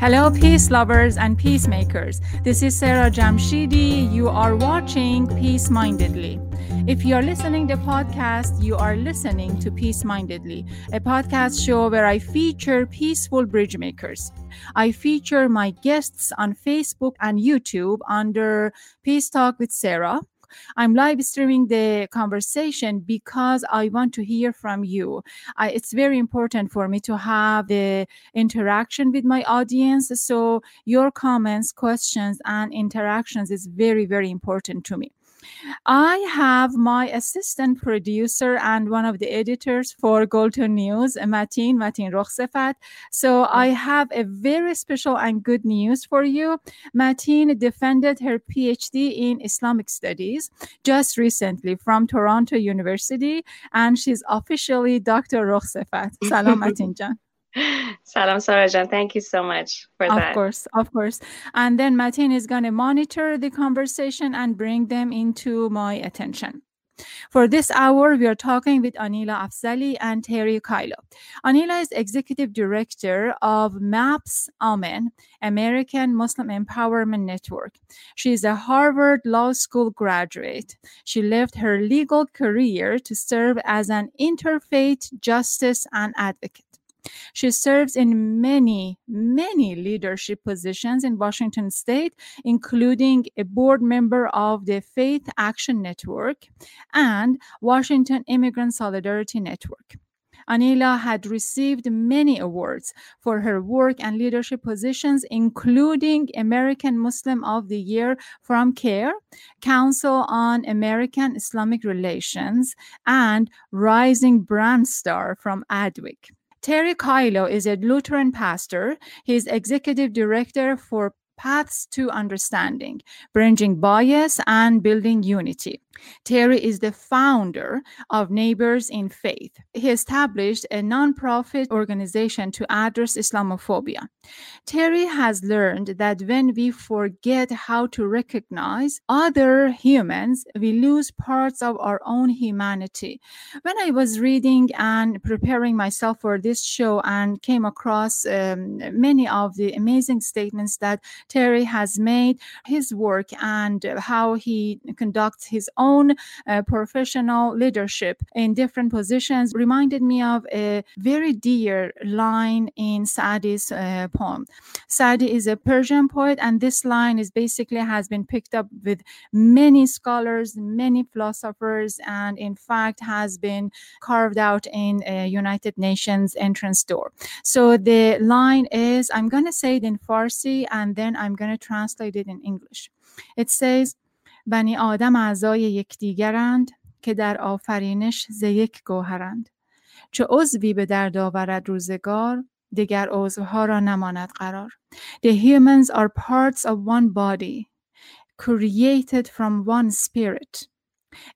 Hello, peace lovers and peacemakers. This is Sarah Jamshidi. You are watching Peace Mindedly. If you're listening to the podcast, you are listening to Peace Mindedly, a podcast show where I feature peaceful bridge makers. I feature my guests on Facebook and YouTube under Peace Talk with Sarah. I'm live streaming the conversation because I want to hear from you. I, it's very important for me to have the interaction with my audience. So your comments, questions, and interactions is very, very important to me. I have my assistant producer and one of the editors for Golden News, Matin, Matin Rokhsefat. So I mm. have a very special and good news for you. Matin defended her PhD in Islamic Studies just recently from Toronto University, and she's officially Dr. Rokhsefat. Salam, Matin Jan. Salam Sarajan. Thank you so much for of that. Of course, of course. And then Matin is going to monitor the conversation and bring them into my attention. For this hour, we are talking with Aneelah Afzali and Terry Kyllo. Aneelah is executive director of MAPS AMEN, American Muslim Empowerment Network. She is a Harvard Law School graduate. She left her legal career to serve as an interfaith justice and advocate. She serves in many, many leadership positions in Washington state, including a board member of the Faith Action Network and Washington Immigrant Solidarity Network. Aneelah had received many awards for her work and leadership positions, including American Muslim of the Year from CAIR, Council on American Islamic Relations, and Rising Brand Star from Adweek. Terry Kyllo is a Lutheran pastor. He's executive director for Paths to Understanding, Bridging Bias and Building Unity. Terry is the founder of Neighbors in Faith. He established a nonprofit organization to address Islamophobia. Terry has learned that when we forget how to recognize other humans, we lose parts of our own humanity. When I was reading and preparing myself for this show and came across um, many of the amazing statements that Terry has made, his work and how he conducts his own own uh, professional leadership in different positions reminded me of a very dear line in Saadi's uh, poem. Saadi is a Persian poet, and this line is basically has been picked up with many scholars, many philosophers, and in fact has been carved out in a United Nations entrance door. So the line is I'm going to say it in Farsi and then I'm going to translate it in English. It says, بنی آدم اعضای یکدیگرند که در آفرینش ز یک گوهرند چه عضوی به درد آورد روزگار دیگر عضوها را نماند قرار The humans are parts of one body created from one spirit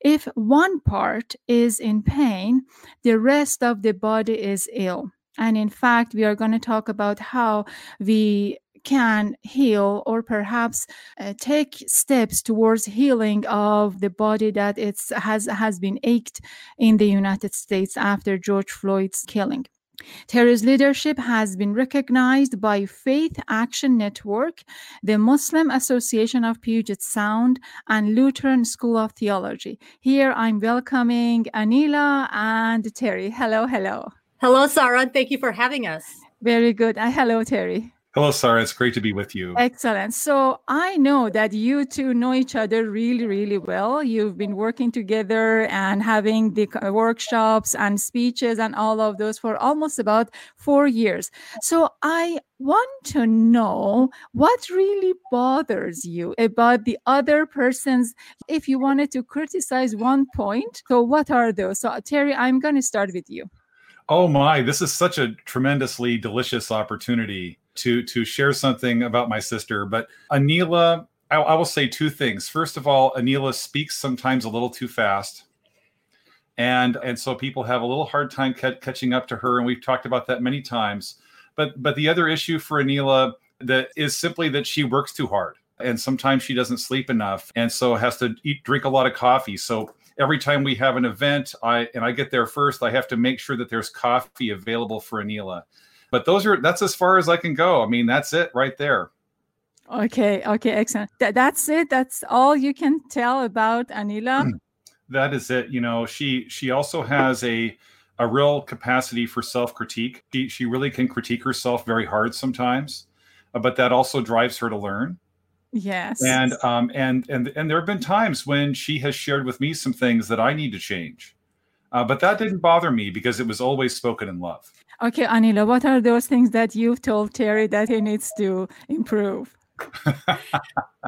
If one part is in pain, the rest of the body is ill. And in fact, we are going to talk about how we can heal or perhaps uh, take steps towards healing of the body that it's has has been ached in the United States after George Floyd's killing. Terry's leadership has been recognized by Faith Action Network, the Muslim Association of Puget Sound, and Lutheran School of Theology. Here I'm welcoming Aneelah and Terry. Hello, hello. Hello, Sarah. Thank you for having us. Very good. Uh, hello, Terry. Hello, Sarah. It's great to be with you. Excellent. So I know that you two know each other really, really well. You've been working together and having the workshops and speeches and all of those for almost about four years. So I want to know what really bothers you about the other person's. If you wanted to criticize one point, so what are those? So, Terry, I'm going to start with you. Oh my, this is such a tremendously delicious opportunity to to share something about my sister. But Aneelah, I, I will say two things. First of all, Aneelah speaks sometimes a little too fast. And, and so people have a little hard time ca- catching up to her. And we've talked about that many times. But but the other issue for Aneelah that is simply that she works too hard and sometimes she doesn't sleep enough and so has to eat drink a lot of coffee so every time we have an event i and i get there first i have to make sure that there's coffee available for aneelah But those are that's as far as I can go. I mean, that's it right there. Okay, okay, excellent. Th- that's it. That's all you can tell about Aneelah. that is it. You know, she she also has a a real capacity for self critique. She she really can critique herself very hard sometimes, uh, but that also drives her to learn. Yes. And um and and and there have been times when she has shared with me some things that I need to change. Uh, but that didn't bother me because it was always spoken in love. Okay, Aneelah, what are those things that you've told Terry that he needs to improve?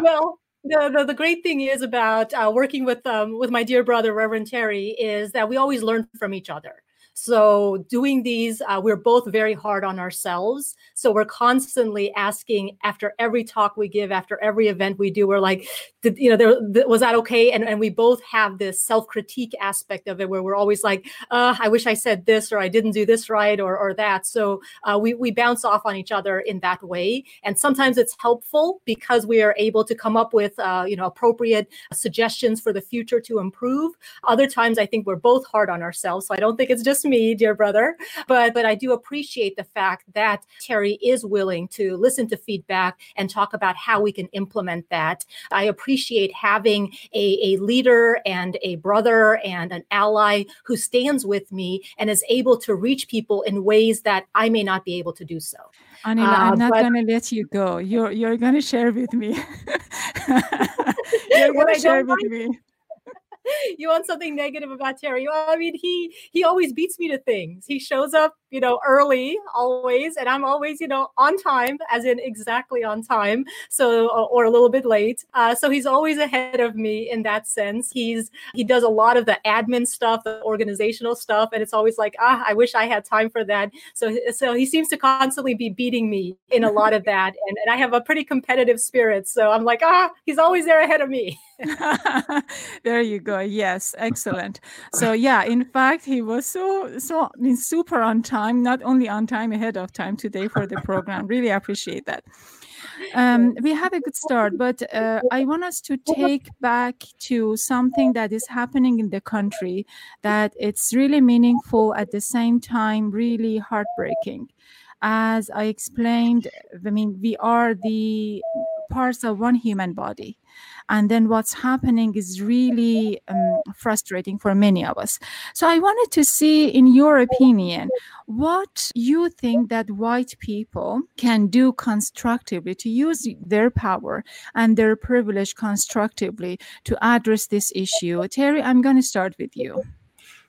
well, the, the, the, great thing is about uh, working with um, with my dear brother Reverend Terry is that we always learn from each other. So doing these, uh, we're both very hard on ourselves. So we're constantly asking after every talk we give, after every event we do, we're like, did, you know, there, th- was that okay? And, and we both have this self critique aspect of it where we're always like, uh, I wish I said this or I didn't do this right or, or that. So uh, we, we bounce off on each other in that way. And sometimes it's helpful because we are able to come up with, uh, you know, appropriate suggestions for the future to improve. Other times I think we're both hard on ourselves. So I don't think it's just me, dear brother, but but I do appreciate the fact that Terry is willing to listen to feedback and talk about how we can implement that. I appreciate having a, a leader and a brother and an ally who stands with me and is able to reach people in ways that I may not be able to do so. Aneelah, uh, I'm not but, going to let you go. You're you're going to share with me. you're going to share with me. you want something negative about Terry? Well, I mean, he he always beats me to things. He shows up, you know, early always, and I'm always, you know, on time, as in exactly on time. So, or a little bit late. Uh, so he's always ahead of me in that sense. He's he does a lot of the admin stuff, the organizational stuff, and it's always like, ah, I wish I had time for that. So, so he seems to constantly be beating me in a lot of that, and and I have a pretty competitive spirit. So I'm like, ah, he's always there ahead of me. there you go. Yes, excellent. So yeah, in fact, he was so so super on time. Not only on time, ahead of time today for the program. Really appreciate that. Um, we have a good start, but uh, I want us to take back to something that is happening in the country that it's really meaningful at the same time, really heartbreaking. As I explained, I mean, we are the parts of one human body and then what's happening is really um, frustrating for many of us so i wanted to see in your opinion what you think that white people can do constructively to use their power and their privilege constructively to address this issue terry i'm going to start with you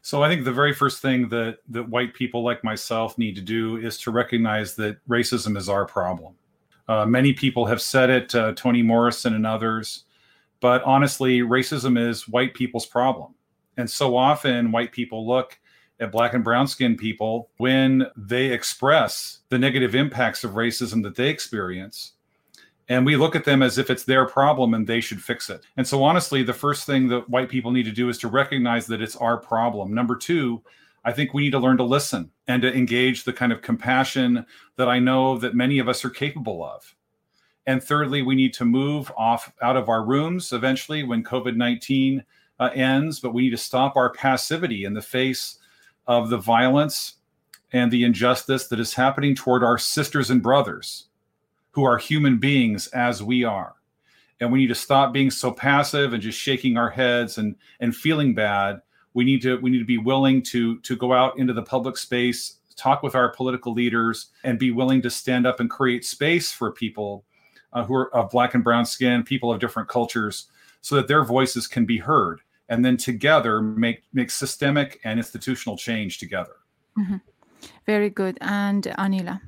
so I think the very first thing that that white people like myself need to do is to recognize that racism is our problem. Uh, many people have said it, uh, Toni Morrison and others. But honestly, racism is white people's problem. And so often, white people look at black and brown skinned people when they express the negative impacts of racism that they experience. And we look at them as if it's their problem and they should fix it. And so, honestly, the first thing that white people need to do is to recognize that it's our problem. Number two, I think we need to learn to listen and to engage the kind of compassion that I know that many of us are capable of. And thirdly, we need to move off out of our rooms eventually when COVID 19 uh, ends, but we need to stop our passivity in the face of the violence and the injustice that is happening toward our sisters and brothers who are human beings as we are. And we need to stop being so passive and just shaking our heads and, and feeling bad. We need to we need to be willing to to go out into the public space, talk with our political leaders, and be willing to stand up and create space for people uh, who are of black and brown skin, people of different cultures, so that their voices can be heard, and then together make make systemic and institutional change together. Mm-hmm. Very good, and Aneelah.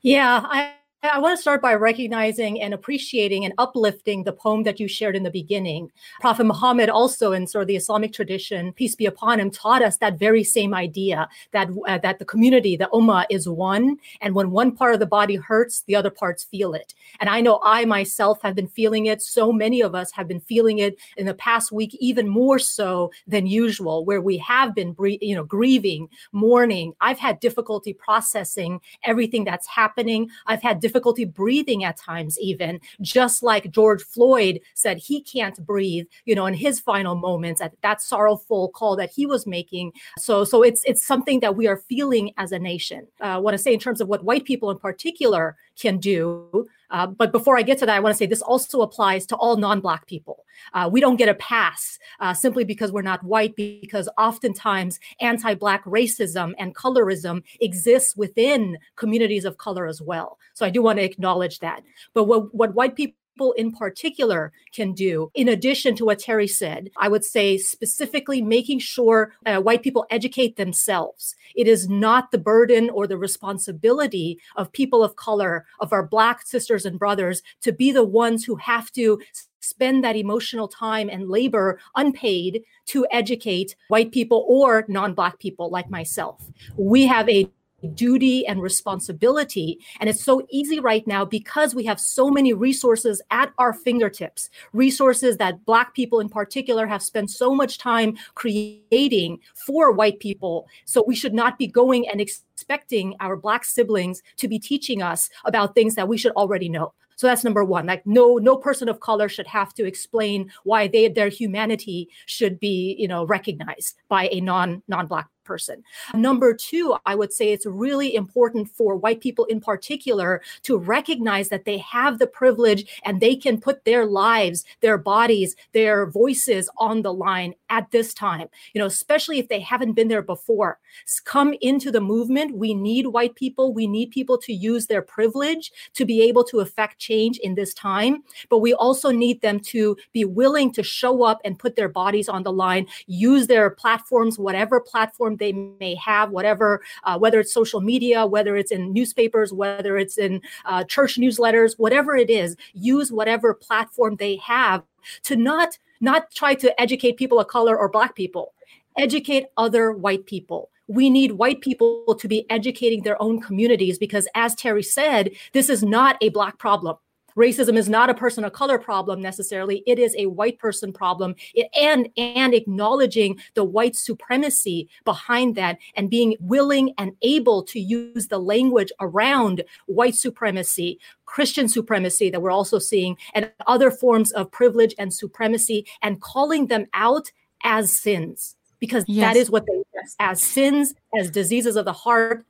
Yeah, I I want to start by recognizing and appreciating and uplifting the poem that you shared in the beginning. Prophet Muhammad, also in sort of the Islamic tradition, peace be upon him, taught us that very same idea that uh, that the community, the ummah, is one, and when one part of the body hurts, the other parts feel it. And I know I myself have been feeling it. So many of us have been feeling it in the past week, even more so than usual, where we have been, you know, grieving, mourning. I've had difficulty processing everything that's happening. I've had difficulty breathing at times, even just like George Floyd said he can't breathe, you know, in his final moments at that sorrowful call that he was making. So, so it's it's something that we are feeling as a nation. Uh, I want to say in terms of what white people in particular can do. Uh, but before I get to that, I want to say this also applies to all non Black people. Uh, we don't get a pass uh, simply because we're not white, because oftentimes anti Black racism and colorism exists within communities of color as well. So I do want to acknowledge that. But what, what white people people in particular can do, in addition to what Terry said, I would say specifically making sure uh, white people educate themselves. It is not the burden or the responsibility of people of color, of our Black sisters and brothers, to be the ones who have to spend that emotional time and labor unpaid to educate white people or non Black people like myself. We have a duty and responsibility. And it's so easy right now because we have so many resources at our fingertips, resources that Black people in particular have spent so much time creating for white people. So we should not be going and expecting our Black siblings to be teaching us about things that we should already know. So that's number one. Like no no person of color should have to explain why they their humanity should be you know recognized by a non non black person. Number two, I would say it's really important for white people in particular to recognize that they have the privilege and they can put their lives, their bodies, their voices on the line at this time, you know, especially if they haven't been there before. Come into the movement. We need white people. We need people to use their privilege to be able to affect change in this time. But we also need them to be willing to show up and put their bodies on the line, use their platforms, whatever platform they may have, whatever, uh, whether it's social media, whether it's in newspapers, whether it's in uh, church newsletters, whatever it is, use whatever platform they have to not not try to educate people of color or black people, educate other white people. We need white people to be educating their own communities because, as Terry said, this is not a black problem. Racism is not a person of color problem necessarily. It is a white person problem it, and and acknowledging the white supremacy behind that and being willing and able to use the language around white supremacy christian supremacy that we're also seeing and other forms of privilege and supremacy and calling them out as sins because yes. that is what they as sins as diseases of the heart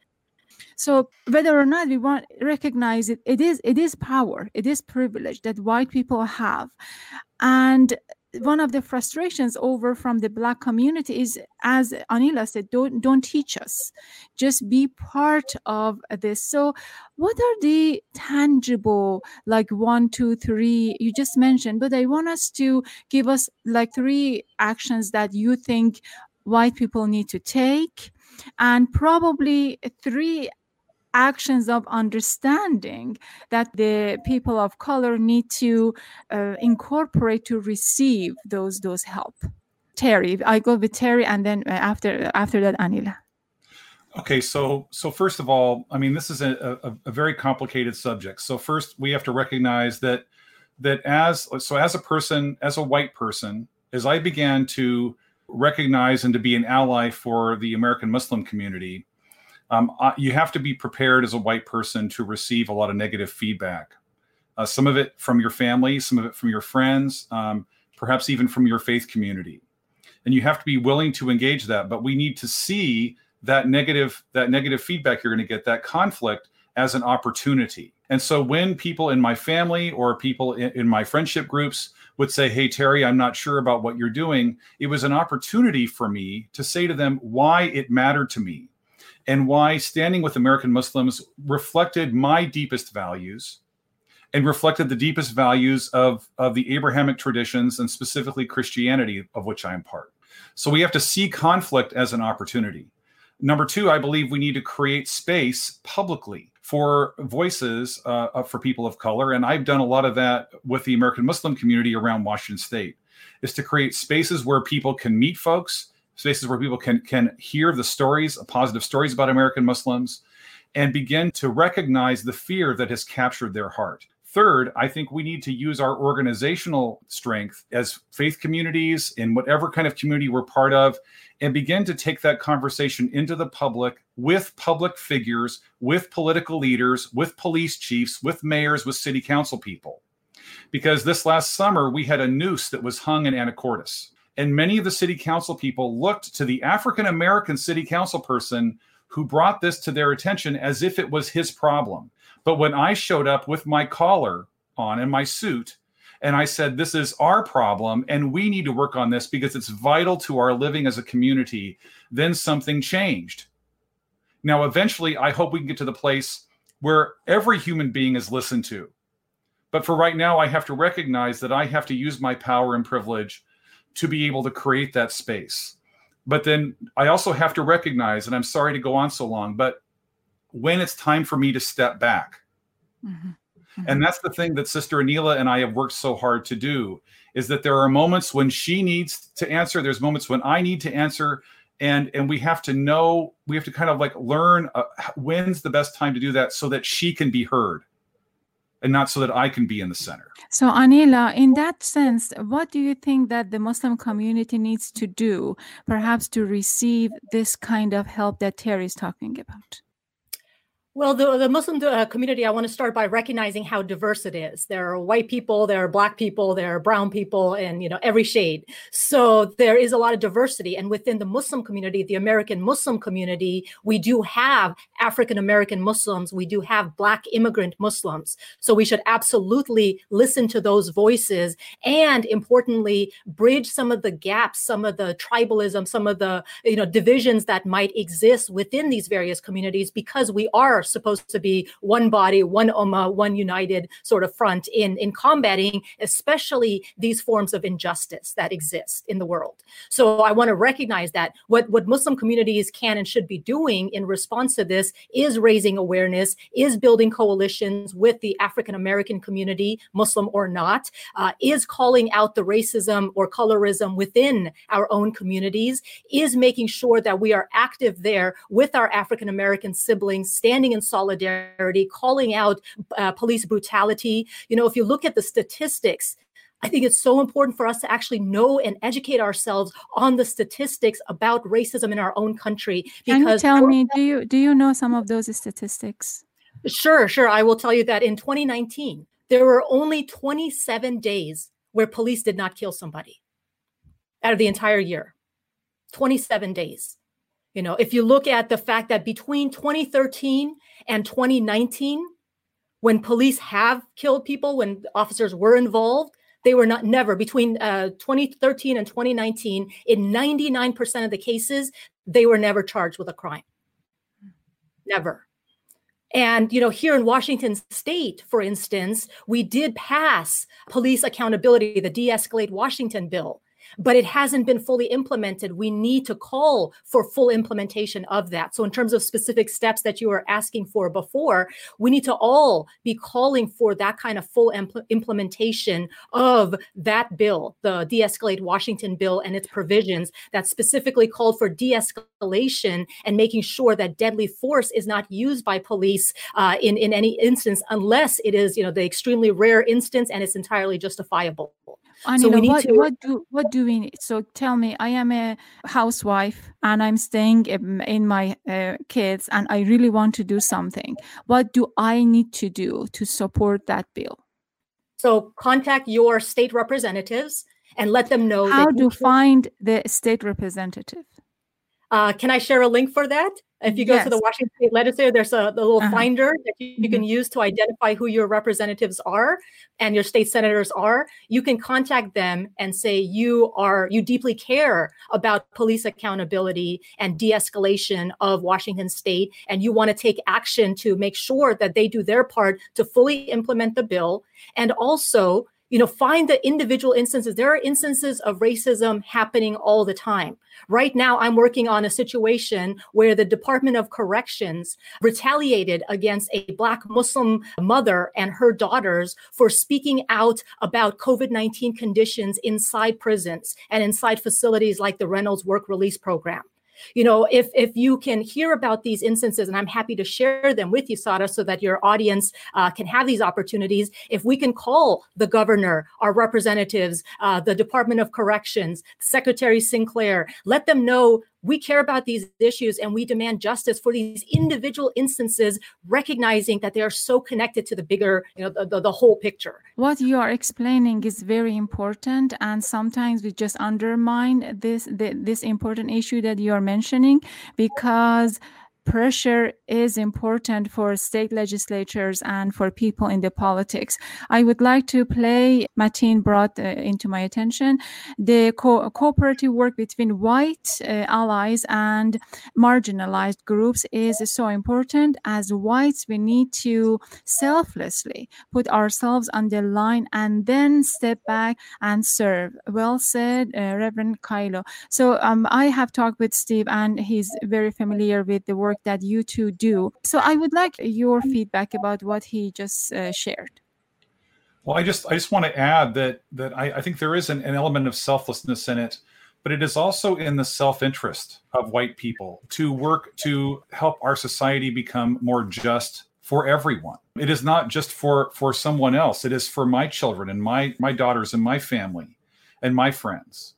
so whether or not we want recognize it, it is it is power, it is privilege that white people have, and one of the frustrations over from the black community is as aneelah said don't don't teach us. Just be part of this. So what are the tangible like one two three you just mentioned but i want us to give us like three actions that you think white people need to take and probably three actions of understanding that the people of color need to uh, incorporate to receive those those help. Terry i go with terry and then uh, after after that aneelah. Okay so so first of all i mean this is a, a, a very complicated subject. So first we have to recognize that that as so as a person as a white person as i began to recognize and to be an ally for the american muslim community um, you have to be prepared as a white person to receive a lot of negative feedback. Uh, some of it from your family, some of it from your friends, um, perhaps even from your faith community. And you have to be willing to engage that. But we need to see that negative that negative feedback you're going to get, that conflict, as an opportunity. And so when people in my family or people in, in my friendship groups would say, Hey, Terry, I'm not sure about what you're doing, it was an opportunity for me to say to them why it mattered to me and why standing with American Muslims reflected my deepest values and reflected the deepest values of, of the Abrahamic traditions and specifically Christianity, of which I am part. So we have to see conflict as an opportunity. Number two, I believe we need to create space publicly for voices uh, for people of color. And I've done a lot of that with the American Muslim community around Washington State, is to create spaces where people can meet folks spaces where people can can hear the stories, positive stories about American Muslims, and begin to recognize the fear that has captured their heart. Third, I think we need to use our organizational strength as faith communities in whatever kind of community we're part of and begin to take that conversation into the public with public figures, with political leaders, with police chiefs, with mayors, with city council people. Because this last summer, we had a noose that was hung in Anacortes. And many of the city council people looked to the African American city council person who brought this to their attention as if it was his problem. But when I showed up with my collar on and my suit, and I said, This is our problem, and we need to work on this because it's vital to our living as a community, then something changed. Now, eventually, I hope we can get to the place where every human being is listened to. But for right now, I have to recognize that I have to use my power and privilege to be able to create that space. But then I also have to recognize, and I'm sorry to go on so long, but when it's time for me to step back. Mm-hmm. Mm-hmm. And that's the thing that Sister Aneelah and I have worked so hard to do is that there are moments when she needs to answer, there's moments when I need to answer, and and we have to know, we have to kind of like learn uh, when's the best time to do that so that she can be heard and not so that I can be in the center. So, Aneelah, in that sense, what do you think that the Muslim community needs to do, perhaps to receive this kind of help that Terry is talking about? Well, the, the Muslim uh, community, I want to start by recognizing how diverse it is. There are white people, there are black people, there are brown people, and you know every shade. So there is a lot of diversity. And within the Muslim community, the American Muslim community, we do have African American Muslims, we do have black immigrant Muslims. So we should absolutely listen to those voices, and importantly, bridge some of the gaps, some of the tribalism, some of the you know divisions that might exist within these various communities, because we are are supposed to be one body, one ummah, one united sort of front in, in combating, especially these forms of injustice that exist in the world. So I want to recognize that what, what Muslim communities can and should be doing in response to this is raising awareness, is building coalitions with the African American community, Muslim or not, uh, is calling out the racism or colorism within our own communities, is making sure that we are active there with our African American siblings, standing in solidarity, calling out uh, police brutality. You know, if you look at the statistics, I think it's so important for us to actually know and educate ourselves on the statistics about racism in our own country. Can you tell me, do you do you know some of those statistics? Sure, sure. I will tell you that in 2019, there were only 27 days where police did not kill somebody out of the entire year. 27 days. You know, if you look at the fact that between 2013 and 2019, when police have killed people, when officers were involved, they were not never between uh, 2013 and 2019. In 99% of the cases, they were never charged with a crime. Never. And you know, here in Washington State, for instance, we did pass police accountability, the de-escalate Washington bill, but it hasn't been fully implemented. We need to call for full implementation of that. So, in terms of specific steps that you were asking for before, we need to all be calling for that kind of full impl- implementation of that bill, the de escalate Washington bill and its provisions that specifically called for de escalation and making sure that deadly force is not used by police uh, in, in any instance unless it is you know the extremely rare instance and it's entirely justifiable. Aneelah, so we need what, to... what do what do we need? So tell me, I am a housewife and I'm staying in my uh, kids, and I really want to do something. What do I need to do to support that bill? So contact your state representatives and let them know. How to find the state representative? Uh, can I share a link for that? If you go yes. to the Washington State Legislature, there's a, little uh-huh. finder that you, you can mm-hmm. use to identify who your representatives are and your state senators are. You can contact them and say you are you deeply care about police accountability and de-escalation of Washington State, and you want to take action to make sure that they do their part to fully implement the bill, and also you know find the individual instances. There are instances of racism happening all the time. Right now i'm working on a situation where the department of corrections retaliated against a black muslim mother and her daughters for speaking out about covid-19 conditions inside prisons and inside facilities like the reynolds work release program You know, if if you can hear about these instances, and I'm happy to share them with you, sada so that your audience uh, can have these opportunities. If we can call the governor, our representatives, uh, the Department of Corrections, Secretary Sinclair, let them know we care about these issues and we demand justice for these individual instances, recognizing that they are so connected to the bigger, you know, the, the, the, whole picture. What you are explaining is very important, and sometimes we just undermine this this important issue that you are mentioning because pressure is important for state legislatures and for people in the politics. I would like to play, Matin brought uh, into my attention, the co- cooperative work between white uh, allies and marginalized groups is so important. As whites, we need to selflessly put ourselves on the line and then step back and serve. Well said, uh, Reverend Kyllo. So um, I have talked with Steve and he's very familiar with the work work that you two do. So I would like your feedback about what he just uh, shared. Well, I just I just want to add that that I, I think there is an, an element of selflessness in it, but it is also in the self-interest of white people to work to help our society become more just for everyone. It is not just for for someone else. It is for my children and my my daughters and my family and my friends.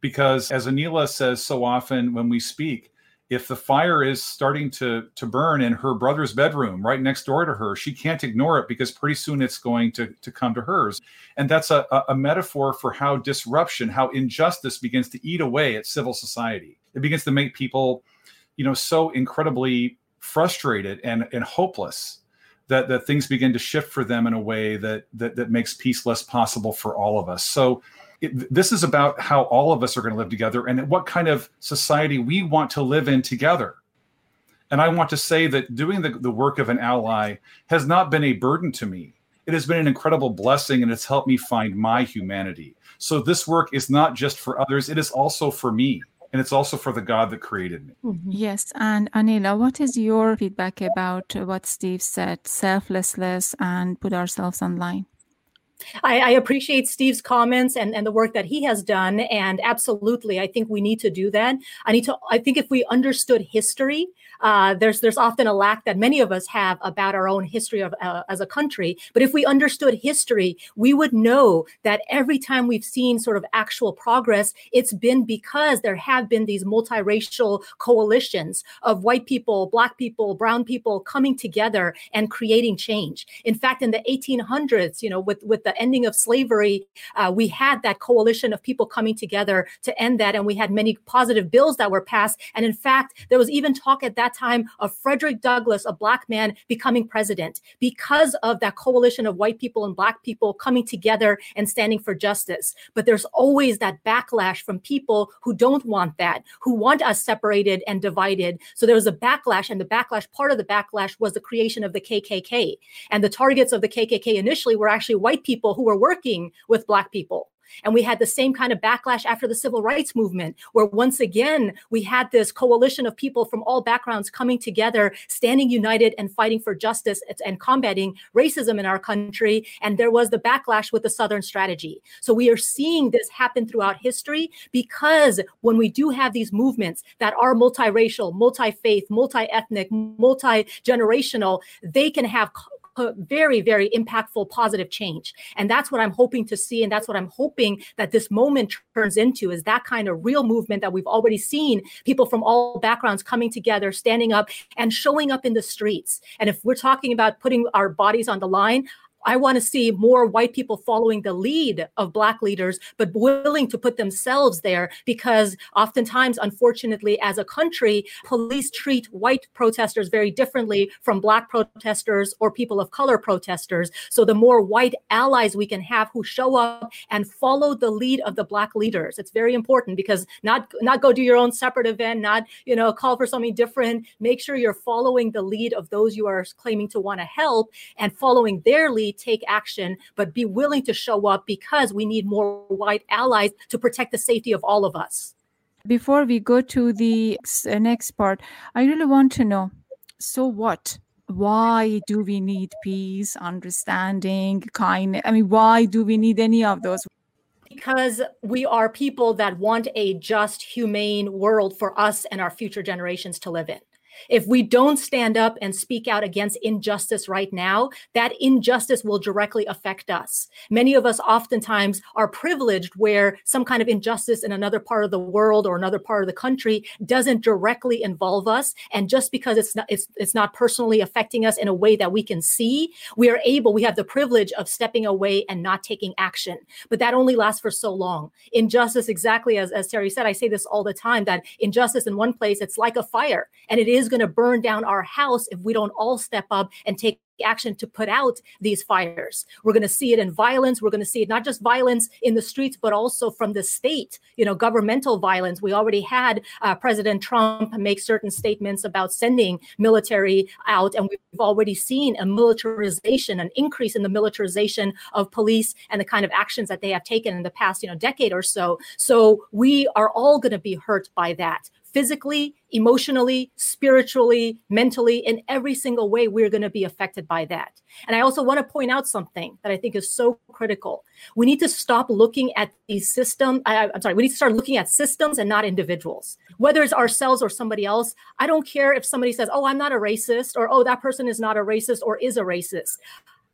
Because as Aneelah says so often when we speak, if the fire is starting to to burn in her brother's bedroom right next door to her she can't ignore it because pretty soon it's going to to come to hers. And that's a, a metaphor for how disruption how injustice begins to eat away at civil society. It begins to make people you know so incredibly frustrated and and hopeless that that things begin to shift for them in a way that that that makes peace less possible for all of us. So it, this is about how all of us are going to live together and what kind of society we want to live in together. And I want to say that doing the, the work of an ally has not been a burden to me. It has been an incredible blessing and it's helped me find my humanity. So this work is not just for others, it is also for me. And it's also for the God that created me. Mm-hmm. Yes. And Aneelah, what is your feedback about what Steve said, selflessness and put ourselves online? I, I, appreciate Steve's comments and, and the work that he has done. And absolutely, I think we need to do that. I need to, I think if we understood history, uh, there's there's often a lack that many of us have about our own history of uh, as a country. But if we understood history, we would know that every time we've seen sort of actual progress, it's been because there have been these multiracial coalitions of white people, black people, brown people coming together and creating change. In fact, in the 1800s, you know, with with the ending of slavery, uh, we had that coalition of people coming together to end that, and we had many positive bills that were passed. And in fact, there was even talk at that time of Frederick Douglass, a black man, becoming president because of that coalition of white people and black people coming together and standing for justice. But there's always that backlash from people who don't want that, who want us separated and divided. So there was a backlash, and the backlash, part of the backlash was the creation of the KKK. And the targets of the KKK initially were actually white people who were working with black people. And we had the same kind of backlash after the civil rights movement, where once again, we had this coalition of people from all backgrounds coming together, standing united and fighting for justice and combating racism in our country. And there was the backlash with the Southern strategy. So we are seeing this happen throughout history because when we do have these movements that are multiracial, multi faith, multi ethnic, multi generational, they can have very, very impactful, positive change. And that's what I'm hoping to see. And that's what I'm hoping that this moment turns into is that kind of real movement that we've already seen people from all backgrounds coming together, standing up and showing up in the streets. And if we're talking about putting our bodies on the line, I want to see more white people following the lead of Black leaders, but willing to put themselves there because oftentimes, unfortunately, as a country, police treat white protesters very differently from Black protesters or people of color protesters. So the more white allies we can have who show up and follow the lead of the Black leaders, it's very important because not, not go do your own separate event, not, you know, call for something different. Make sure you're following the lead of those you are claiming to want to help and following their lead take action, but be willing to show up because we need more white allies to protect the safety of all of us. Before we go to the uh, next part, I really want to know so what? Why do we need peace, understanding, kindness? I mean, why do we need any of those? because we are people that want a just, humane world for us and our future generations to live in. If we don't stand up and speak out against injustice right now, that injustice will directly affect us. Many of us oftentimes are privileged where some kind of injustice in another part of the world or another part of the country doesn't directly involve us. And just because it's not, it's, it's not personally affecting us in a way that we can see, we are able, we have the privilege of stepping away and not taking action. But that only lasts for so long. Injustice, exactly as, as Terry said, I say this all the time that injustice in one place, it's like a fire and it is going to burn down our house if we don't all step up and take action to put out these fires. We're going to see it in violence. We're going to see it not just violence in the streets, but also from the state, you know, governmental violence. We already had uh, President Trump make certain statements about sending military out, and we've already seen a militarization, an increase in the militarization of police and the kind of actions that they have taken in the past, you know, decade or so. So we are all going to be hurt by that physically, emotionally, spiritually, mentally, in every single way, we're going to be affected by that. And I also want to point out something that I think is so critical. We need to stop looking at these systems. I'm sorry, we need to start looking at systems and not individuals. Whether it's ourselves or somebody else, I don't care if somebody says, oh, I'm not a racist, or oh, that person is not a racist or is a racist.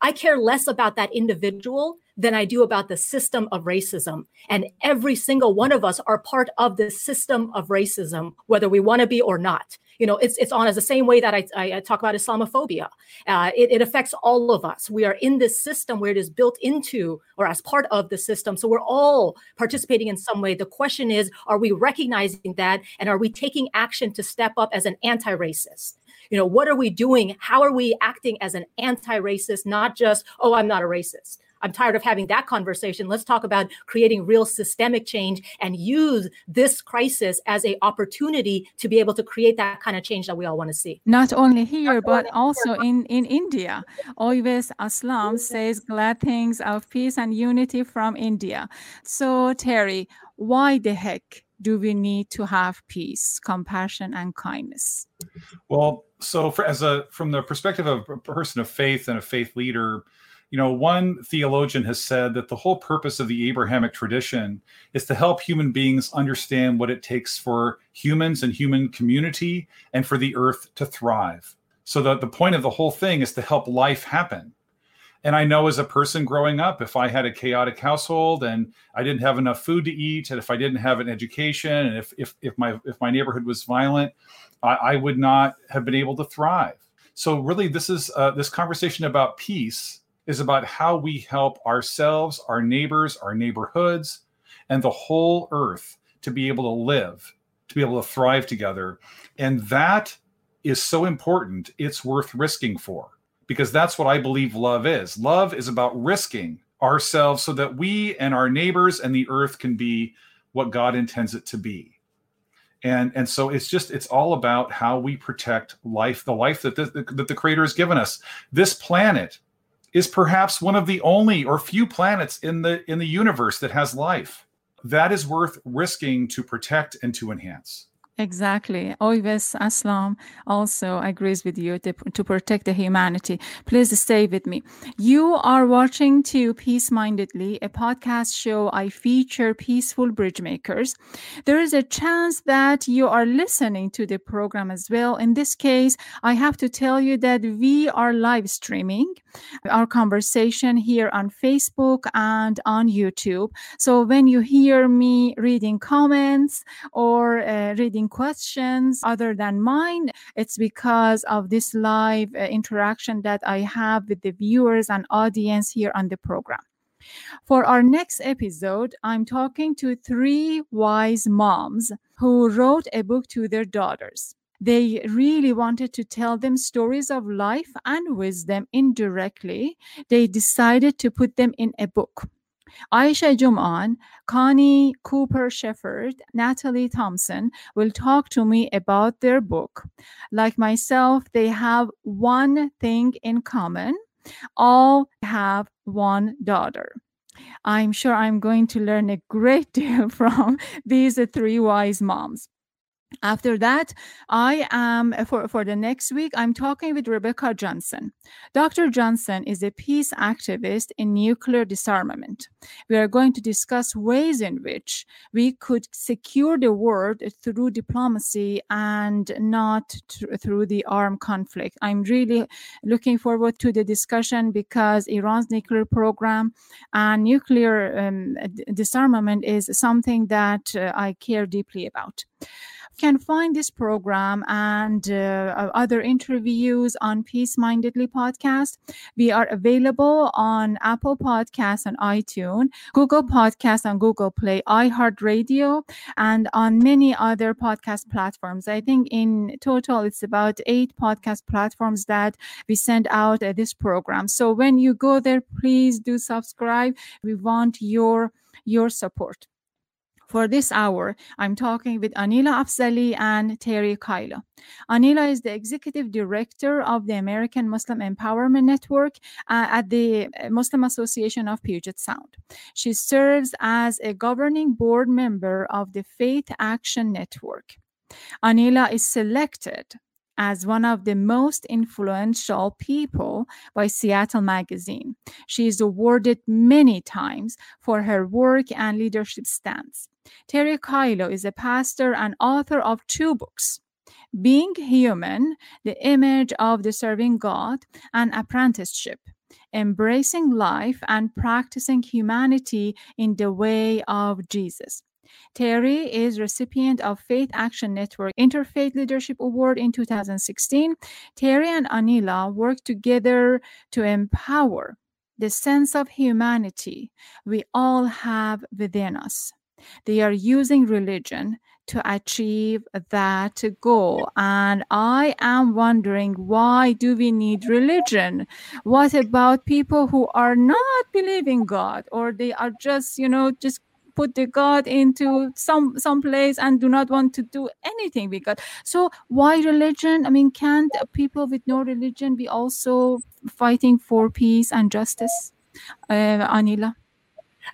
I care less about that individual than I do about the system of racism. And every single one of us are part of the system of racism, whether we want to be or not. You know, it's it's on as the same way that I, I talk about Islamophobia. Uh, it, it affects all of us. We are in this system where it is built into or as part of the system. So we're all participating in some way. The question is, are we recognizing that and are we taking action to step up as an anti-racist? You know what are we doing how are we acting as an anti-racist not just oh i'm not a racist I'm tired of having that conversation. Let's talk about creating real systemic change and use this crisis as a opportunity to be able to create that kind of change that we all want to see. Not only here, but also in, in India. Oyves Aslam says glad things of peace and unity from India. So Terry, why the heck do we need to have peace, compassion, and kindness? Well, so for, as a from the perspective of a person of faith and a faith leader, you know, one theologian has said that the whole purpose of the Abrahamic tradition is to help human beings understand what it takes for humans and human community and for the earth to thrive. So that the point of the whole thing is to help life happen. And I know as a person growing up, if I had a chaotic household and I didn't have enough food to eat, and if I didn't have an education, and if if, if my if my neighborhood was violent, I, I would not have been able to thrive. So really, this is uh, this conversation about peace is about how we help ourselves, our neighbors, our neighborhoods, and the whole earth to be able to live, to be able to thrive together. And that is so important. It's worth risking for because that's what I believe love is. Love is about risking ourselves so that we and our neighbors and the earth can be what God intends it to be. And and so it's just it's all about how we protect life, the life that the, that the creator has given us. This planet is perhaps one of the only or few planets in the in the universe that has life. That is worth risking to protect and to enhance. Exactly. Oyves Aslam also agrees with you to, to, protect the humanity. Please stay with me. You are watching to Peace Mindedly, a podcast show I feature peaceful bridge makers. There is a chance that you are listening to the program as well. In this case, I have to tell you that we are live streaming our conversation here on Facebook and on YouTube. So when you hear me reading comments or uh, reading questions other than mine, it's because of this live uh, interaction that I have with the viewers and audience here on the program. For our next episode, I'm talking to three wise moms who wrote a book to their daughters. They really wanted to tell them stories of life and wisdom indirectly. They decided to put them in a book. Aisha Juman, Connie Cooper Shepherd, Natalie Thompson will talk to me about their book. Like myself, they have one thing in common all have one daughter. I'm sure I'm going to learn a great deal from these three wise moms. After that i am for, for the next week i'm talking with rebecca johnson. Dr johnson is a peace activist in nuclear disarmament. We are going to discuss ways in which we could secure the world through diplomacy and not th- through the armed conflict. I'm really looking forward to the discussion because iran's nuclear program and nuclear um, disarmament is something that uh, i care deeply about can find this program and uh, other interviews on Peace Mindedly podcast. We are available on Apple Podcasts and iTunes, Google Podcasts and Google Play, iHeartRadio, and on many other podcast platforms. I think in total it's about eight podcast platforms that we send out uh, this program. So when you go there, please do subscribe. We want your your support. For this hour, I'm talking with Aneelah Afzali and Terry Kyllo. Aneelah is the executive director of the American Muslim Empowerment Network uh, at the uh, Muslim Association of Puget Sound. She serves as a governing board member of the Faith Action Network. Aneelah is selected as one of the most influential people by Seattle Magazine. She is awarded many times for her work and leadership stance. Terry Kyllo is a pastor and author of two books. Being Human, the image of the serving God, and apprenticeship, embracing life and practicing humanity in the way of Jesus. Terry is recipient of Faith Action Network Interfaith Leadership Award in 2016. Terry and Aneelah work together to empower the sense of humanity we all have within us. They are using religion to achieve that goal. And I am wondering why do we need religion? What about people who are not believing God or they are just, you know, just put the god into some some place and do not want to do anything with god. So why religion? I mean can't people with no religion be also fighting for peace and justice? Uh, aneelah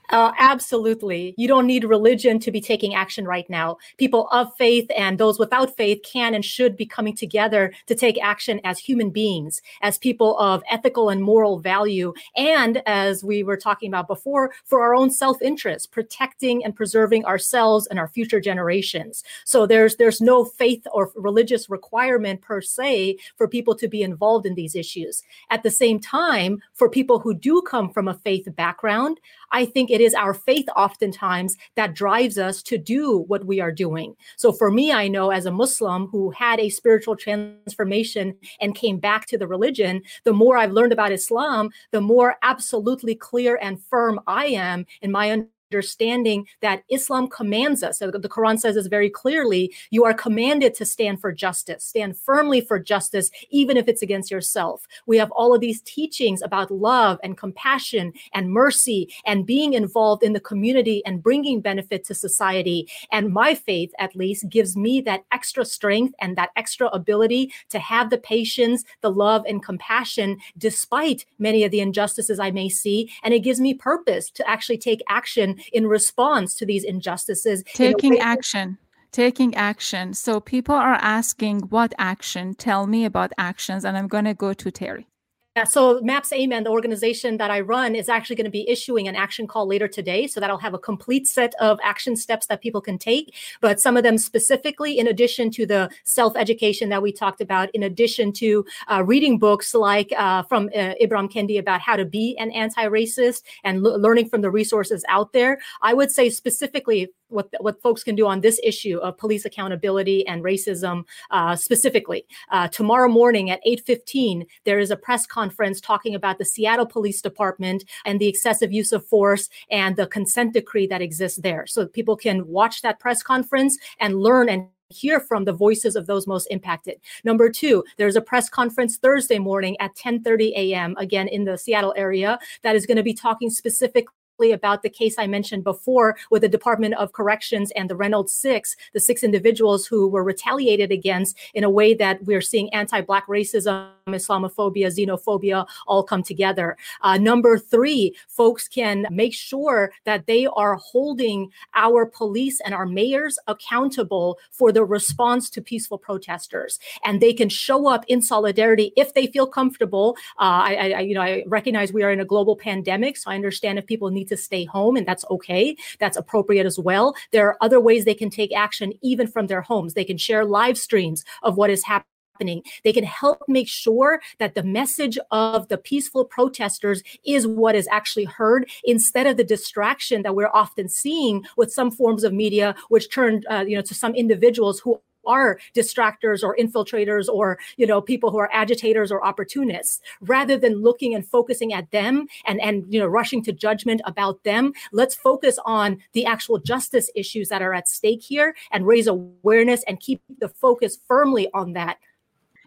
uh, absolutely. You don't need religion to be taking action right now. People of faith and those without faith can and should be coming together to take action as human beings, as people of ethical and moral value, and as we were talking about before, for our own self-interest, protecting and preserving ourselves and our future generations. So there's there's no faith or religious requirement per se for people to be involved in these issues. At the same time, for people who do come from a faith background, I think it is our faith oftentimes that drives us to do what we are doing. So for me, I know as a Muslim who had a spiritual transformation and came back to the religion, the more I've learned about Islam, the more absolutely clear and firm I am in my understanding that Islam commands us. So the Quran says this very clearly you are commanded to stand for justice, stand firmly for justice, even if it's against yourself. We have all of these teachings about love and compassion and mercy and being involved in the community and bringing benefit to society. And my faith, at least, gives me that extra strength and that extra ability to have the patience, the love, and compassion despite many of the injustices I may see. And it gives me purpose to actually take action in response to these injustices. Taking action. Taking action. So people are asking, what action? Tell me about actions. And I'm going to go to Terry. Yeah, so MAPS AMEN, the organization that I run, is actually going to be issuing an action call later today. So that'll have a complete set of action steps that people can take. But some of them specifically, in addition to the self education that we talked about, in addition to uh, reading books like uh, from uh, Ibram Kendi about how to be an anti racist and learning from the resources out there, I would say specifically what what folks can do on this issue of police accountability and racism uh, specifically. Uh, tomorrow morning at 8:15, there is a press conference talking about the Seattle Police Department and the excessive use of force and the consent decree that exists there. So people can watch that press conference and learn and hear from the voices of those most impacted. Number two, there's a press conference Thursday morning at 10:30 a.m. again in the Seattle area that is going to be talking specifically about the case I mentioned before with the Department of Corrections and the Reynolds Six, the six individuals who were retaliated against in a way that we're seeing anti Black racism, Islamophobia, xenophobia all come together. Uh, number three, folks can make sure that they are holding our police and our mayors accountable for the response to peaceful protesters. And they can show up in solidarity if they feel comfortable. Uh, I, I, you know, I recognize we are in a global pandemic, so I understand if people need need to stay home, and that's okay. That's appropriate as well. There are other ways they can take action even from their homes. They can share live streams of what is happening. They can help make sure that the message of the peaceful protesters is what is actually heard instead of the distraction that we're often seeing with some forms of media, which turned, uh, you know, to some individuals who are distractors or infiltrators or you know people who are agitators or opportunists. Rather than looking and focusing at them and and you know rushing to judgment about them let's focus on the actual justice issues that are at stake here and raise awareness and keep the focus firmly on that.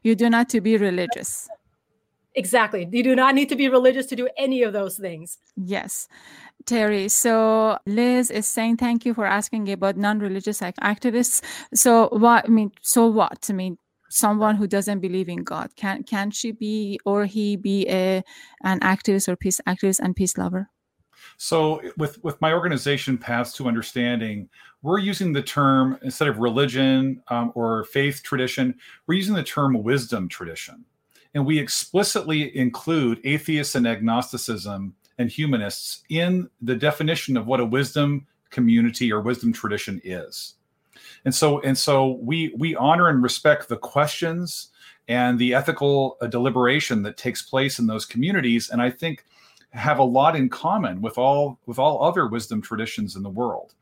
You do not to be religious exactly you do not need to be religious to do any of those things yes Terry. So Liz is saying thank you for asking about non-religious activists. So what I mean, so what? I mean, someone who doesn't believe in God can can she be or he be a an activist or peace activist and peace lover? So with with my organization Paths to Understanding, we're using the term instead of religion um, or faith tradition, we're using the term wisdom tradition, and we explicitly include atheists and agnosticism and humanists in the definition of what a wisdom community or wisdom tradition is. And so and so we we honor and respect the questions and the ethical uh, deliberation that takes place in those communities and I think have a lot in common with all with all other wisdom traditions in the world.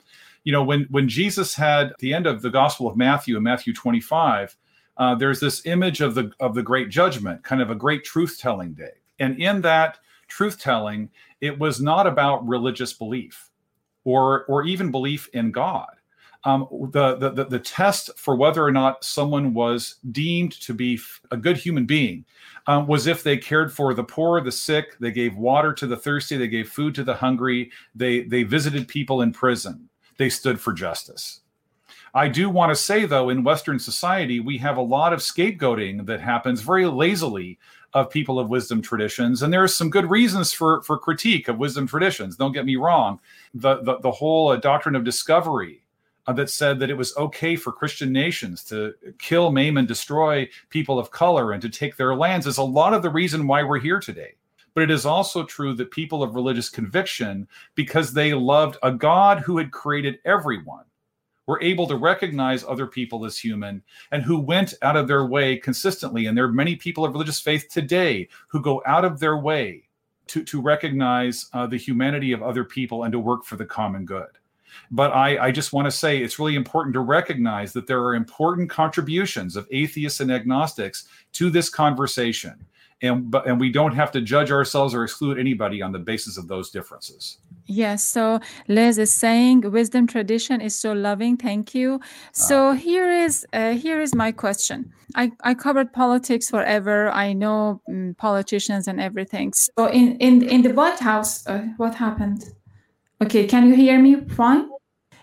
You know, when when Jesus had the end of the Gospel of Matthew in Matthew 25, uh, there's this image of the of the great judgment, kind of a great truth telling day. And in that truth telling, it was not about religious belief or, or even belief in God. Um, the, the, the test for whether or not someone was deemed to be a good human being um, was if they cared for the poor, the sick, they gave water to the thirsty, they gave food to the hungry, they they visited people in prison, they stood for justice. I do want to say, though, in Western society, we have a lot of scapegoating that happens very lazily of people of wisdom traditions. And there are some good reasons for, for critique of wisdom traditions. Don't get me wrong. The, the, the whole uh, doctrine of discovery uh, that said that it was okay for Christian nations to kill, maim, and destroy people of color and to take their lands is a lot of the reason why we're here today. But it is also true that people of religious conviction, because they loved a God who had created everyone, were able to recognize other people as human and who went out of their way consistently. And there are many people of religious faith today who go out of their way to, to recognize uh, the humanity of other people and to work for the common good. But I, I just want to say it's really important to recognize that there are important contributions of atheists and agnostics to this conversation and but and we don't have to judge ourselves or exclude anybody on the basis of those differences yes so liz is saying wisdom tradition is so loving thank you. So uh, here is uh, here is my question. I i covered politics forever. I know um, politicians and everything. So in in in the white house uh, what happened? Okay can you hear me fine?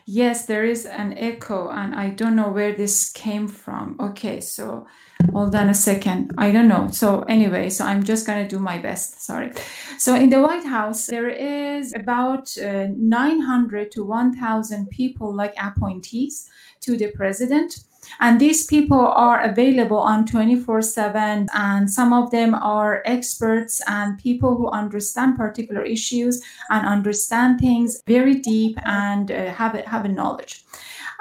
Yes there is an echo and i don't know where this came from. Okay so hold on a second. I don't know. So anyway so i'm just going to do my best. Sorry. So in the white house there is about uh, 900 to 1000 people like appointees to the president. And these people are available on 24 7 and some of them are experts and people who understand particular issues and understand things very deep and uh, have, have a knowledge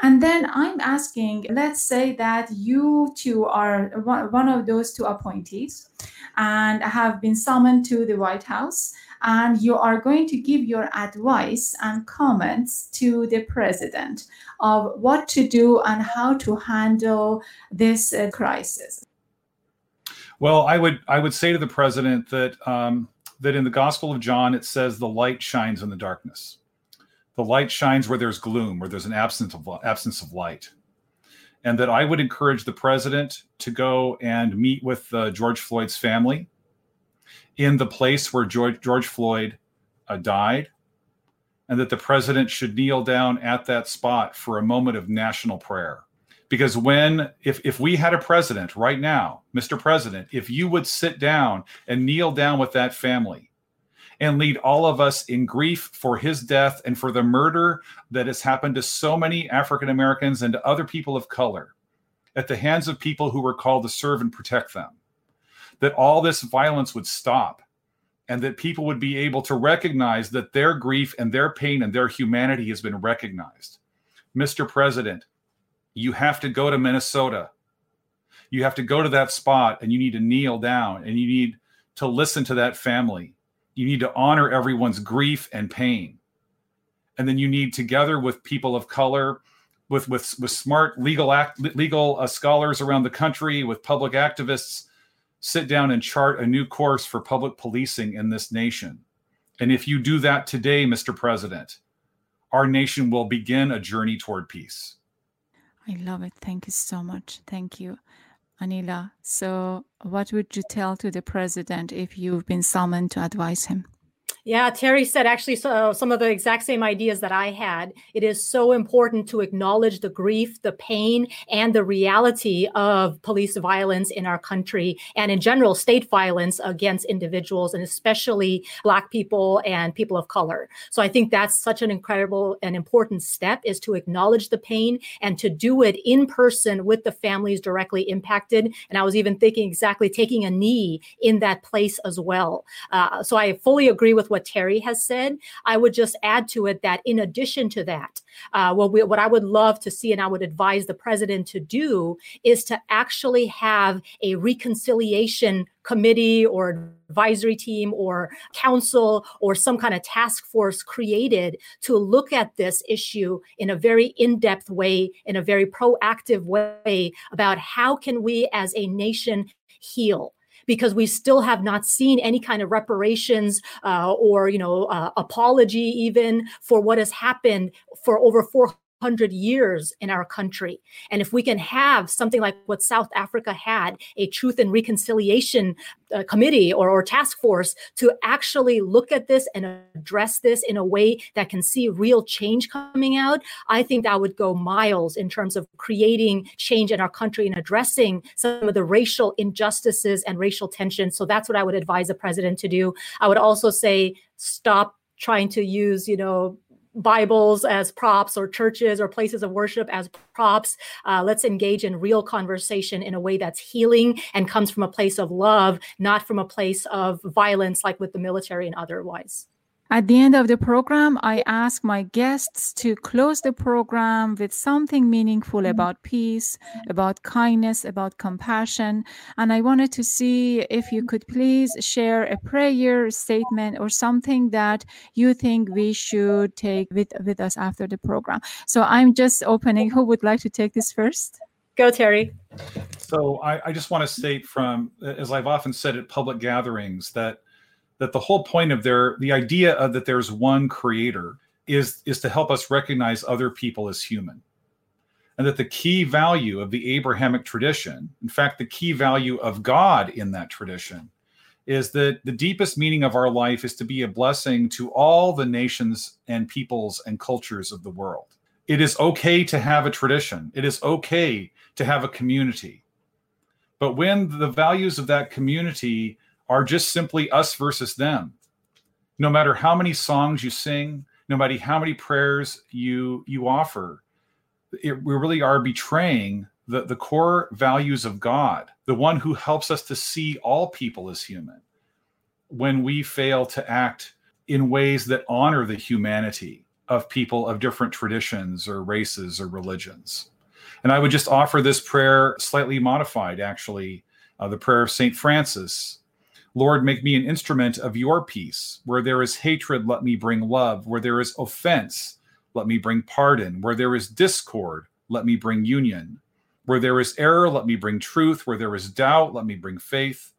and then I'm asking, let's say that you two are one of those two appointees and have been summoned to the White House, and you are going to give your advice and comments to the president of what to do and how to handle this uh, crisis. Well, I would I would say to the president that um, that in the Gospel of John it says the light shines in the darkness the light shines where there's gloom, where there's an absence of absence of light. And that I would encourage the president to go and meet with uh, George Floyd's family in the place where George, George Floyd uh, died, and that the president should kneel down at that spot for a moment of national prayer. Because when, if, if we had a president right now, Mr. President, if you would sit down and kneel down with that family and lead all of us in grief for his death and for the murder that has happened to so many African Americans and to other people of color at the hands of people who were called to serve and protect them, that all this violence would stop and that people would be able to recognize that their grief and their pain and their humanity has been recognized. Mr. President, you have to go to Minnesota. You have to go to that spot and you need to kneel down and you need to listen to that family. You need to honor everyone's grief and pain. And then you need, together with people of color, with with, with smart legal act legal uh, scholars around the country, with public activists, sit down and chart a new course for public policing in this nation. And if you do that today, Mr. President, our nation will begin a journey toward peace. I love it. Thank you so much. Thank you, Aneelah. So, what would you tell to the president if you've been summoned to advise him? Yeah, Terry said actually so, some of the exact same ideas that I had. It is so important to acknowledge the grief, the pain, and the reality of police violence in our country and in general state violence against individuals and especially Black people and people of color. So I think that's such an incredible and important step is to acknowledge the pain and to do it in person with the families directly impacted. And I was even thinking exactly taking a knee in that place as well. Uh, so I fully agree with what Terry has said. I would just add to it that in addition to that, uh, what, we, what I would love to see and I would advise the president to do is to actually have a reconciliation committee or advisory team or council or some kind of task force created to look at this issue in a very in-depth way in a very proactive way about how can we as a nation heal because we still have not seen any kind of reparations uh, or you know uh, apology even for what has happened for over 400 100 years in our country. And if we can have something like what South Africa had, a truth and reconciliation uh, committee or, or task force to actually look at this and address this in a way that can see real change coming out, I think that would go miles in terms of creating change in our country and addressing some of the racial injustices and racial tensions. So that's what I would advise the president to do. I would also say stop trying to use, you know, Bibles as props or churches or places of worship as props. Uh, let's engage in real conversation in a way that's healing and comes from a place of love, not from a place of violence like with the military and otherwise. At the end of the program, I ask my guests to close the program with something meaningful mm-hmm. about peace, about kindness, about compassion. And I wanted to see if you could please share a prayer statement or something that you think we should take with, with us after the program. So I'm just opening. Who would like to take this first? Go, Terry. So I, I just want to state from, as I've often said at public gatherings, that that the whole point of their the idea of that there's one creator is is to help us recognize other people as human. And that the key value of the abrahamic tradition in fact the key value of god in that tradition is that the deepest meaning of our life is to be a blessing to all the nations and peoples and cultures of the world. It is okay to have a tradition. It is okay to have a community. But when the values of that community are just simply us versus them. No matter how many songs you sing, no matter how many prayers you you offer, it, we really are betraying the, the core values of God, the one who helps us to see all people as human. When we fail to act in ways that honor the humanity of people of different traditions or races or religions. And I would just offer this prayer slightly modified, actually, uh, the prayer of St. Francis, Lord, make me an instrument of your peace. Where there is hatred, let me bring love. Where there is offense, let me bring pardon. Where there is discord, let me bring union. Where there is error, let me bring truth. Where there is doubt, let me bring faith.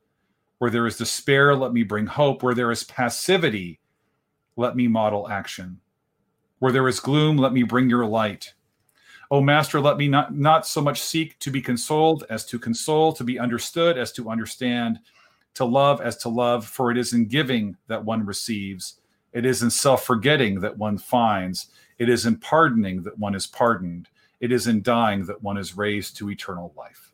Where there is despair, let me bring hope. Where there is passivity, let me model action. Where there is gloom, let me bring your light. O Master, let me not, not so much seek to be consoled as to console, to be understood as to understand to love as to love, for it is in giving that one receives, It is in self forgetting that one finds. It is in pardoning that one is pardoned. It is in dying that one is raised to eternal life.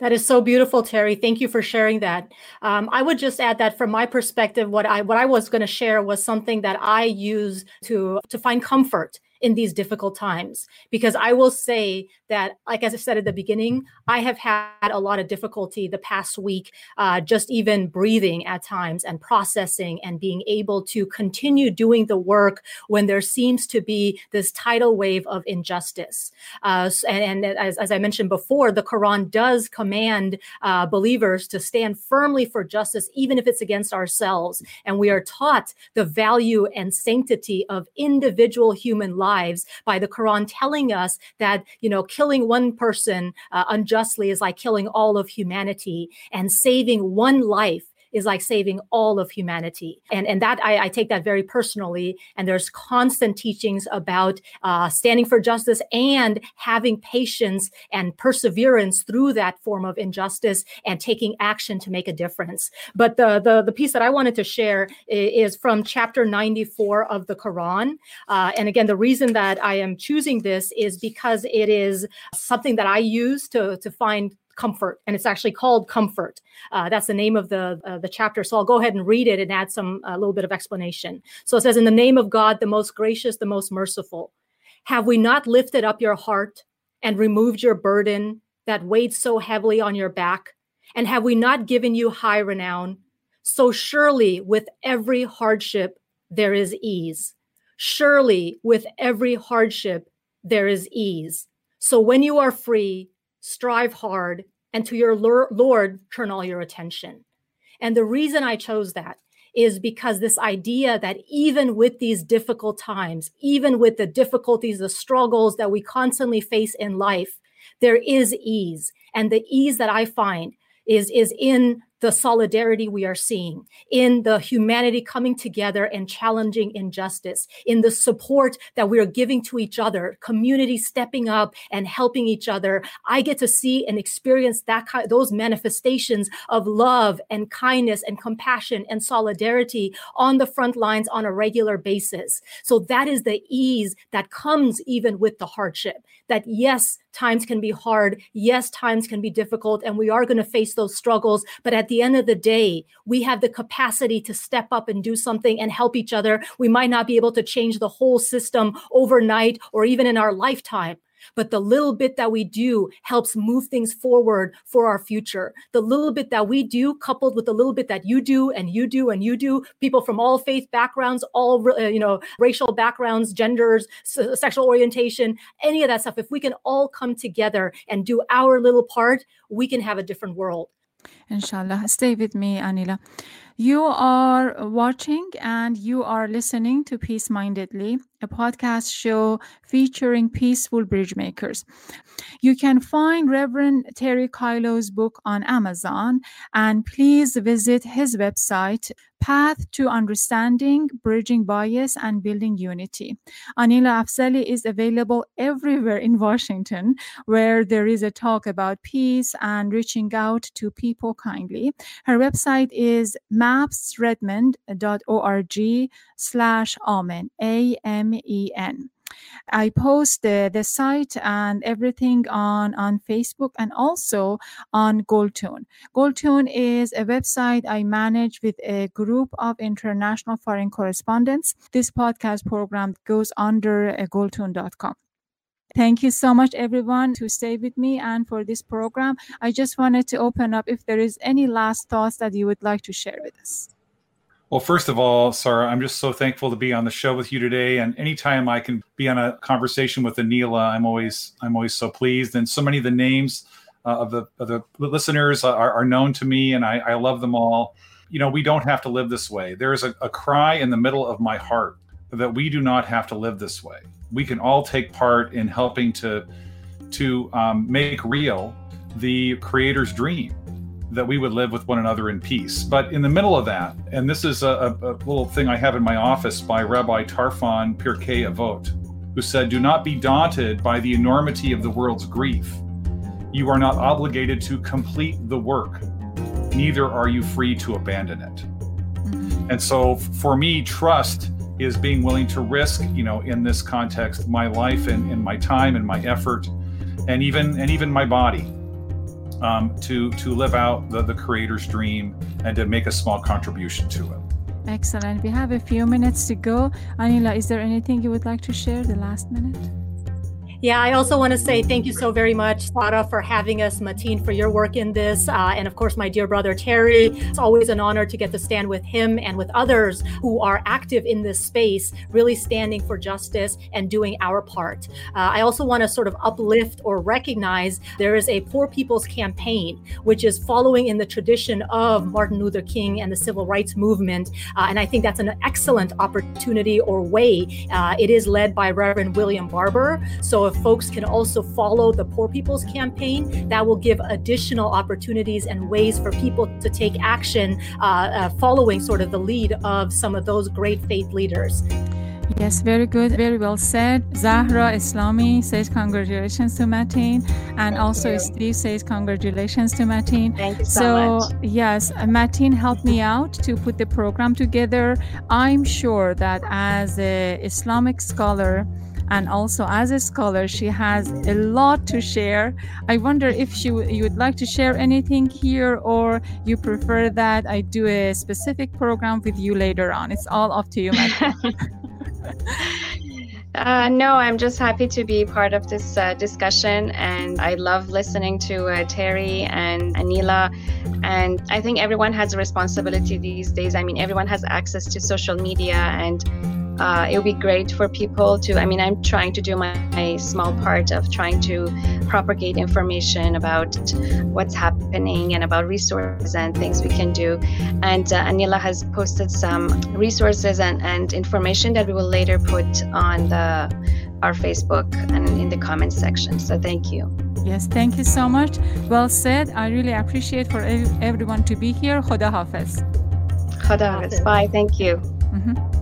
That is so beautiful, Terry. Thank you for sharing that. Um, I would just add that from my perspective, what I what I was going to share was something that I use to to find comfort in these difficult times. Because I will say that, like as I said at the beginning, I have had a lot of difficulty the past week, uh, just even breathing at times and processing and being able to continue doing the work when there seems to be this tidal wave of injustice. Uh, and, and as, as, I mentioned before, the Quran does command uh, believers to stand firmly for justice, even if it's against ourselves. And we are taught the value and sanctity of individual human lives lives by the Quran telling us that, you know, killing one person uh, unjustly is like killing all of humanity and saving one life is like saving all of humanity. And, and that I, I take that very personally. And there's constant teachings about uh, standing for justice and having patience and perseverance through that form of injustice and taking action to make a difference. But the, the, the piece that I wanted to share is from chapter 94 of the Quran. Uh, and again, the reason that I am choosing this is because it is something that I use to, to find comfort and it's actually called comfort. Uh, that's the name of the uh, the chapter. So i'll go ahead and read it and add some a little bit of explanation. So it says in the name of god the most gracious the most merciful have we not lifted up your heart and removed your burden that weighed so heavily on your back? And have we not given you high renown? So surely with every hardship there is ease. Surely with every hardship there is ease. So when you are free strive hard, and to your Lord turn all your attention. And the reason I chose that is because this idea that even with these difficult times, even with the difficulties, the struggles that we constantly face in life, there is ease. And the ease that I find is, is in the solidarity we are seeing, in the humanity coming together and challenging injustice, in the support that we are giving to each other, community stepping up and helping each other. I get to see and experience that kind, those manifestations of love and kindness and compassion and solidarity on the front lines on a regular basis. So that is the ease that comes even with the hardship. That yes, times can be hard. Yes, times can be difficult, and we are going to face those struggles. But at the end of the day, we have the capacity to step up and do something and help each other. We might not be able to change the whole system overnight or even in our lifetime, but the little bit that we do helps move things forward for our future. The little bit that we do, coupled with the little bit that you do and you do and you do, people from all faith backgrounds, all uh, you know, racial backgrounds, genders, sexual orientation, any of that stuff. If we can all come together and do our little part, we can have a different world. Inshallah. Stay with me, Aneelah. You are watching and you are listening to Peace Mindedly, a podcast show featuring peaceful bridge makers. You can find Reverend Terry Kyllo's book on Amazon and please visit his website, Path to Understanding, Bridging Bias, and Building Unity. Aneelah Afzali is available everywhere in Washington where there is a talk about peace and reaching out to people kindly. Her website is mapsredmond.org slash amen, A-M-E-N. I post the, the site and everything on, on Facebook and also on Goldtune. Goldtune is a website I manage with a group of international foreign correspondents. This podcast program goes under uh, goldtune.com. Thank you so much, everyone, to stay with me and for this program. I just wanted to open up if there is any last thoughts that you would like to share with us. Well, first of all, Sarah, I'm just so thankful to be on the show with you today. And anytime I can be on a conversation with Aneelah, I'm always I'm always so pleased. And so many of the names uh, of the of the listeners are, are known to me, and I, I, love them all. You know, we don't have to live this way. There is a, a cry in the middle of my heart that we do not have to live this way. We can all take part in helping to to um, make real the Creator's dream that we would live with one another in peace. But in the middle of that, and this is a, a little thing I have in my office by Rabbi Tarfon Pirkei Avot, who said, Do not be daunted by the enormity of the world's grief. You are not obligated to complete the work, neither are you free to abandon it. Mhm. And so for me, trust is being willing to risk, you know, in this context, my life and, and my time and my effort and even and even my body um, to to live out the, the creator's dream and to make a small contribution to it. Excellent. We have a few minutes to go. Aneelah, is there anything you would like to share the last minute? Yeah, I also want to say thank you so very much, Sara, for having us, Matin, for your work in this, uh, and of course, my dear brother Terry. It's always an honor to get to stand with him and with others who are active in this space, really standing for justice and doing our part. Uh, I also want to sort of uplift or recognize there is a Poor People's Campaign, which is following in the tradition of Martin Luther King and the civil rights movement. Uh, and I think that's an excellent opportunity or way. Uh, it is led by Reverend William Barber. So if folks can also follow the Poor People's Campaign, that will give additional opportunities and ways for people to take action uh, uh, following sort of the lead of some of those great faith leaders. Yes, very good. Very well said. Zahra Islami says congratulations to Matin. And Thank also you. Steve says congratulations to Matin. Thank you so, So, much. yes, Matin helped me out to put the program together. I'm sure that as an Islamic scholar and also as a scholar, she has a lot to share. I wonder if she w- you would like to share anything here or you prefer that I do a specific program with you later on. It's all up to you, Uh, no, I'm just happy to be part of this uh, discussion, and I love listening to uh, Terry and Aneelah. And I think everyone has a responsibility these days. I mean, everyone has access to social media, and uh, it would be great for people to. I mean, I'm trying to do my, my small part of trying to propagate information about what's happening and about resources and things we can do. And uh, Aneelah has posted some resources and, and information that we will later put on the our Facebook and in the comment section. So thank you. Yes, thank you so much. Well said. I really appreciate for ev- everyone to be here. Khuda Hafiz. Khuda Hafiz. Bye. Thank you. Mhm.